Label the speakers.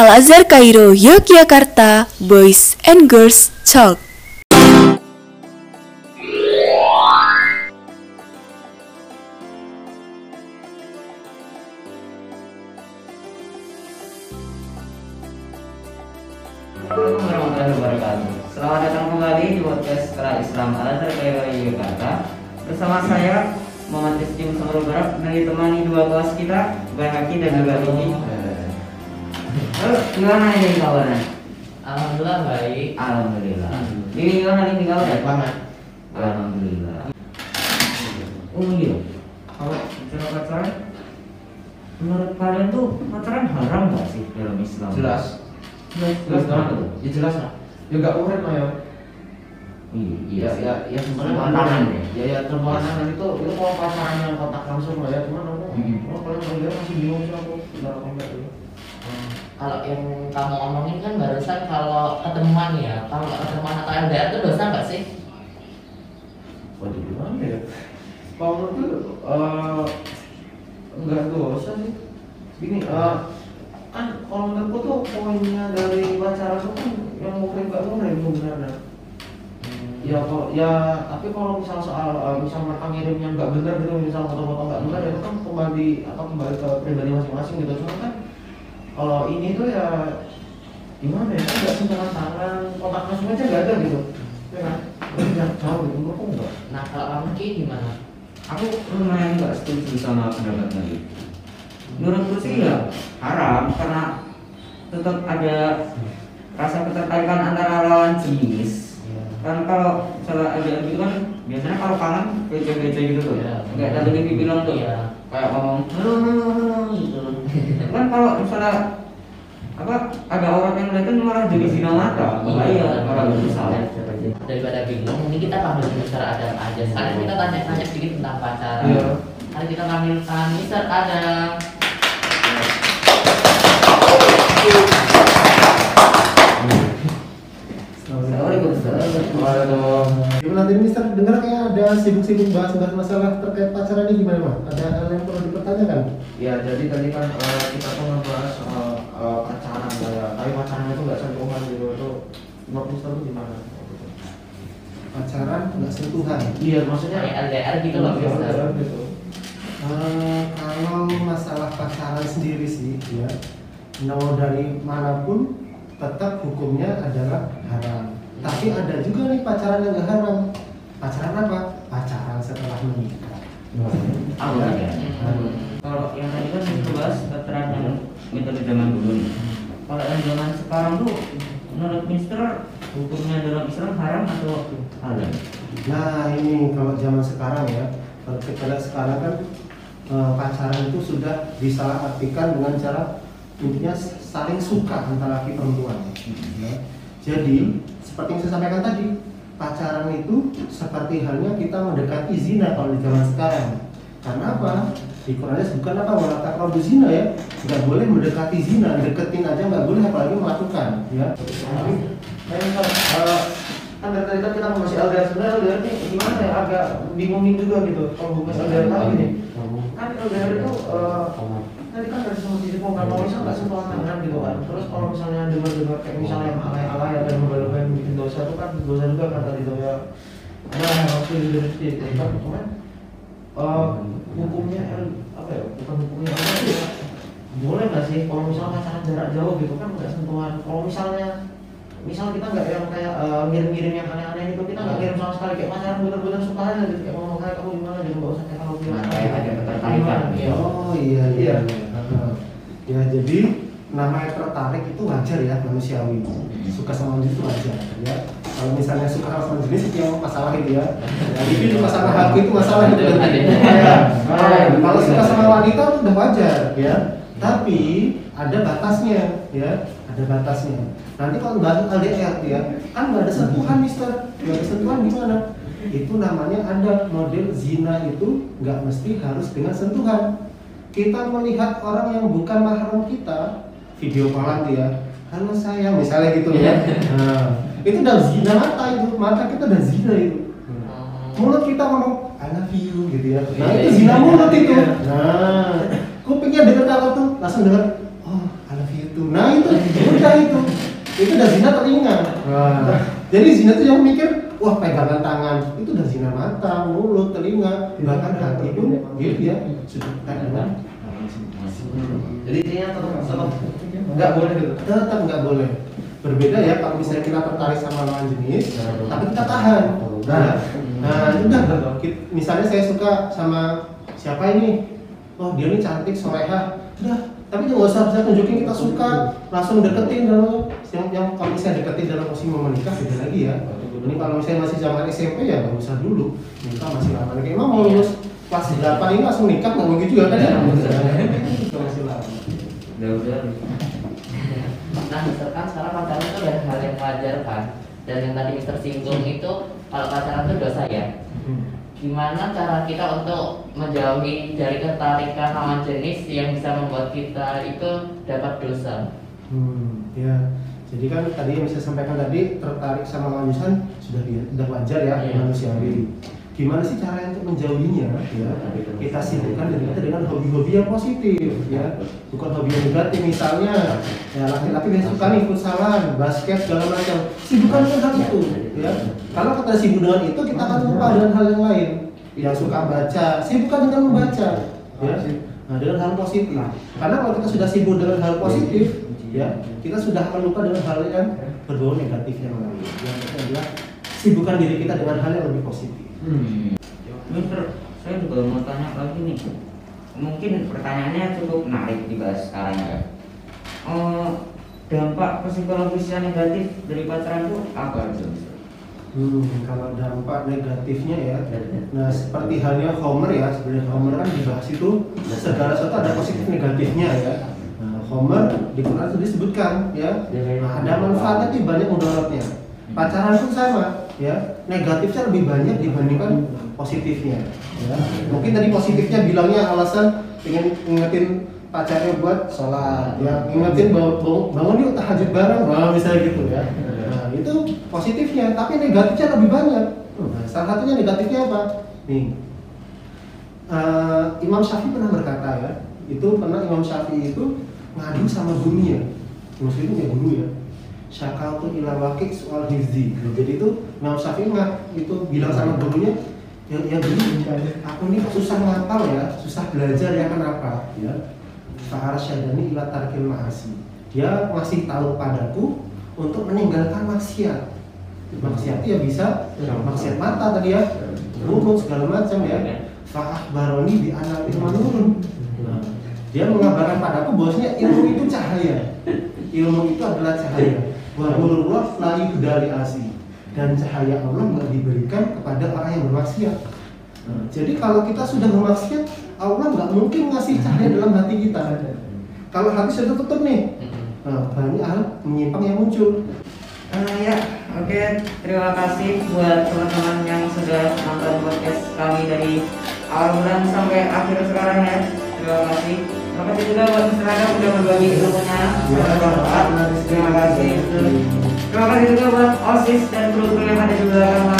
Speaker 1: Al-Azhar Kairo Yogyakarta Boys and Girls Talk.
Speaker 2: Selamat datang kembali di podcast Sekolah Islam Al Azhar Kairo Yogyakarta. Bersama saya Muhammad Rizky Musamur Barat dan ditemani dua kelas kita, Bayhaki dan juga Diki. Gimana ini kabarnya?
Speaker 3: Alhamdulillah baik.
Speaker 2: Alhamdulillah. Ini gimana nih kabarnya?
Speaker 3: banget.
Speaker 2: Alhamdulillah. Oh iya, kalau bicara pacaran, menurut kalian tuh pacaran haram nggak sih dalam Islam?
Speaker 3: Jelas.
Speaker 2: Jelas,
Speaker 3: Jelas
Speaker 2: banget tuh.
Speaker 3: Ya jelas lah. Ya enggak urip lah ya.
Speaker 2: Iya, iya
Speaker 3: Ya
Speaker 2: sih.
Speaker 3: ya ya sebenarnya
Speaker 2: Pantangan
Speaker 3: kan- Ya ya terbatas itu itu kalau pacaran yang kontak langsung lah ya cuman aku
Speaker 2: Mhm.
Speaker 3: aku paling paling dia masih udah apa enggak dulu.
Speaker 4: Kalau yang kamu omongin kan barusan kalau ketemuan ya, kalau nggak ketemuan atau LDR itu dosa nggak sih?
Speaker 3: Waduh gimana ya? Kalau menurutku eh enggak dosa sih. Gini eh kan kalau menurutku tuh poinnya dari pacaran itu kan yang muhrim enggak muhrim sebenarnya. Ya kalau ya tapi kalau misal soal eh, misal mereka ngirimnya nggak benar gitu misal foto-foto nggak benar ya itu kan kembali apa kembali ke pribadi masing-masing gitu cuma kan kalau ini tuh ya gimana ya kan nggak sentuhan tangan kontak langsung aja nggak ada gitu ya kan Jadi jangan jauh gitu menurutku enggak
Speaker 4: Nah kalau kamu Ki gimana?
Speaker 2: Aku lumayan nggak setuju sama pendapat tadi. Menurutku sih ya haram karena tetap ada rasa ketertarikan antara lawan jenis. Kan kalau misalnya ada gitu kan biasanya kalau kangen gece-gece gitu tuh.
Speaker 4: Iya.
Speaker 2: Kayak tadi Vivi bilang tuh.
Speaker 4: Iya.
Speaker 2: Kayak ngomong halo gitu. Kan kalau misalnya apa ada orang yang ngeliatin malah jadi zina mata. Bahaya kalau gitu salah.
Speaker 4: Daripada bingung, ini kita panggil Mister Adam aja. Sekarang kita tanya-tanya sedikit tentang pacaran.
Speaker 3: Iya.
Speaker 4: Mari kita panggilkan Mister Adam.
Speaker 2: Assalamualaikum.
Speaker 5: Gimana tadi Mister dengar kayak ada sibuk-sibuk bahas-bahas masalah terkait pacaran ini gimana Mas? Ada hal yang perlu dipertanyakan?
Speaker 3: ya jadi tadi kan eh, kita tuh ngebahas soal eh, pacaran ya tapi pacaran itu nggak sentuhan gitu itu menurut Mister tuh gimana
Speaker 5: Pacaran nggak sentuhan.
Speaker 3: iya maksudnya
Speaker 4: LDR gitu loh.
Speaker 3: LDR gitu
Speaker 5: Eh, kalau masalah pacaran sendiri sih, ya, mau dari mana pun tetap hukumnya adalah haram. Tapi ada juga nih pacaran yang nggak haram. Pacaran apa? Pacaran setelah menikah.
Speaker 2: Aku
Speaker 5: Ya.
Speaker 2: ya. Kalau yang tadi kan kita bahas yang metode zaman dulu nih. Kalau yang zaman sekarang tuh menurut Mister hukumnya dalam Islam haram atau halal?
Speaker 5: Nah ini kalau zaman sekarang ya, kalau kita lihat sekarang kan eh, pacaran itu sudah disalahartikan dengan cara intinya saling suka antara laki perempuan. Ya. Jadi seperti yang saya sampaikan tadi, pacaran itu seperti halnya kita mendekati zina kalau di zaman sekarang. Karena apa? Di Quran bukan apa wala taqrabu zina ya, nggak boleh mendekati zina, deketin aja nggak boleh apalagi melakukan. Ya.
Speaker 3: Tapi, eh, kan dari tadi kan kita mau masih LDR sebenarnya LDR ini gimana ya agak bingungin juga gitu kalau bukan LDR lagi nih kan LDR itu eh, tadi kan dari semua sisi mau kalau misal nggak sentuhan tangan gitu kan terus kalau misalnya dengar-dengar kayak misalnya yang alay-alay atau yang lebay-lebay yang bikin dosa itu kan dosa juga kan tadi tuh ya. Ada yang harus diri gitu kan cuman hukumnya apa ya bukan hukumnya apa sih ya boleh nggak sih kalau misalnya pacaran jarak jauh gitu kan nggak sentuhan? Kalau misalnya misal kita nggak yang kayak eh, ngirim-ngirim yang aneh-aneh itu kita nggak ngirim sama sekali kayak pacaran bener-bener suka aja gitu kayak ngomong kayak kamu gimana? Gitu nggak usah kayak kalau
Speaker 2: Nah,
Speaker 3: Iya.
Speaker 5: Oh iya iya.
Speaker 3: Iya.
Speaker 5: Heeh. Ya jadi namanya tertarik itu wajar ya manusiawi. Suka sama manusia itu wajar ya. Kalau misalnya suka sama jenis itu yang masalah itu ya. Jadi itu masalah hak itu masalah itu. Ya.
Speaker 3: ada-
Speaker 5: Kalau suka sama wanita itu udah wajar ya. Tapi ada batasnya ya. Ada batasnya. Nanti kalau bahas LDR ya, kan nggak ada sentuhan Mister. Nggak ada sentuhan gimana? Itu namanya ada model zina itu nggak mesti harus dengan sentuhan. Kita melihat orang yang bukan mahram kita video callan dia halo sayang. Misalnya gitu ya. Nah, itu udah zina mata itu mata kita udah zina itu. Mulut kita ngomong I love you gitu ya. Nah itu zina mulut itu. Nah kupingnya dengar kata tuh langsung dengar oh I love you too. Nah itu udah itu. Itu udah zina telinga jadi zina tuh yang mikir wah pegangan tangan. Itu udah zina mata mulut telinga. Bahkan hati pun gitu ya sudah kan
Speaker 3: Jadi intinya tetap nggak boleh gitu.
Speaker 5: tetap nggak boleh. Berbeda ya kalau misalnya kita tertarik sama lawan jenis tapi kita tahan. Nah nah itu udah misalnya saya suka sama siapa ini? Oh dia ini cantik soleha. Udah tapi nggak usah bisa tunjukin kita suka langsung deketin dalam yang, yang kalau misalnya deketin dalam posisi mau menikah beda lagi ya. Ini kalau misalnya masih zaman SMP ya nggak usah dulu. Nikah masih lama. Lagi emang mau lulus kelas 8 ini langsung nikah nggak mungkin juga kan? Ya masih lama.
Speaker 2: Udah udah
Speaker 4: Nah, misalkan sekarang pacaran itu udah hal yang wajar kan Dan yang tadi Mister singgung itu Kalau pacaran itu dosa ya Gimana cara kita untuk menjauhi dari ketarikan lawan jenis yang bisa membuat kita itu dapat dosa
Speaker 5: Hmm, ya. Jadi kan tadi yang saya sampaikan tadi tertarik sama lawan jurusan sudah sudah wajar ya
Speaker 4: Iya.
Speaker 5: manusiawi. Gimana sih cara untuk menjauhinya? Ya, kita sibukkan diri kita dengan hobi-hobi yang positif, ya, bukan hobi yang negatif. Misalnya, ya laki-laki yang suka nih futsalan, basket segala macam, sibukkan dengan hal itu, ya. Kalau kita sibuk dengan itu, kita akan lupa dengan hal yang lain. Yang suka baca, sibukkan dengan membaca, ya. Nah, dengan hal positif. Karena kalau kita sudah sibuk dengan hal positif, ya, kita sudah akan lupa dengan hal yang berbau negatif yang lain. Yang itu adalah sibukkan diri kita dengan hal yang lebih positif.
Speaker 2: Hmm. Mister, saya juga mau tanya lagi nih. Mungkin pertanyaannya cukup menarik dibahas sekarang ya. Eh, dampak psikologis yang negatif dari pacaran itu apa itu?
Speaker 5: Hmm, kalau dampak negatifnya ya, nah seperti halnya Homer ya, sebenarnya Homer kan dibahas itu segala sesuatu ada positif negatifnya ya. Nah, Homer di Quran itu disebutkan ya, nah, ada manfaatnya tapi banyak mudaratnya. Pacaran pun sama ya, negatifnya lebih banyak dibandingkan positifnya. Ya. Mungkin tadi positifnya bilangnya alasan ingin ingetin pacarnya buat sholat, ya ingetin bangun, bangun, bangun yuk tahajud bareng, nah, misalnya gitu ya. Nah, itu positifnya, tapi negatifnya lebih banyak. Nah, salah satunya negatifnya apa? Nih, eh, Imam Syafi'i pernah berkata ya, itu pernah Imam Syafi'i itu ngadu sama gurunya. Muslim ya guru ya. Syakal tuh ila wakik soal hifzi. Jadi itu Imam Syafi'i nggak itu bilang sama gurunya, ya, ya guru, aku ini susah ngapal ya, susah belajar ya kenapa? Ya, Fa'arsyadani ila tarkil ma'asi Dia ngasih tahu padaku untuk meninggalkan maksiat Maksiat ya bisa. Maksiat mata tadi ya. Mulut segala macam ya. Fa'ahbaroni bi anal ilmanurun Nah, Dia mengabarkan padaku bahwasanya ilmu itu cahaya. Ilmu itu adalah cahaya. Wa nurullah la yudali asi. Dan cahaya Allah nggak diberikan kepada orang yang bermaksiat. Jadi kalau kita sudah bermaksiat, Allah nggak mungkin ngasih cahaya dalam hati kita. Kalau hati sudah tutup nih, nah, banyak hal menyimpang yang muncul.
Speaker 2: Eh, ya, oke. Terima kasih buat teman-teman yang sudah nonton podcast kami dari awal bulan sampai akhir sekarang ya. Terima kasih. Terima kasih juga buat Mr. Adam udah berbagi ilmunya. Bermanfaat. Terima kasih. Terima kasih juga buat OSIS dan kru-kru yang ada di belakang.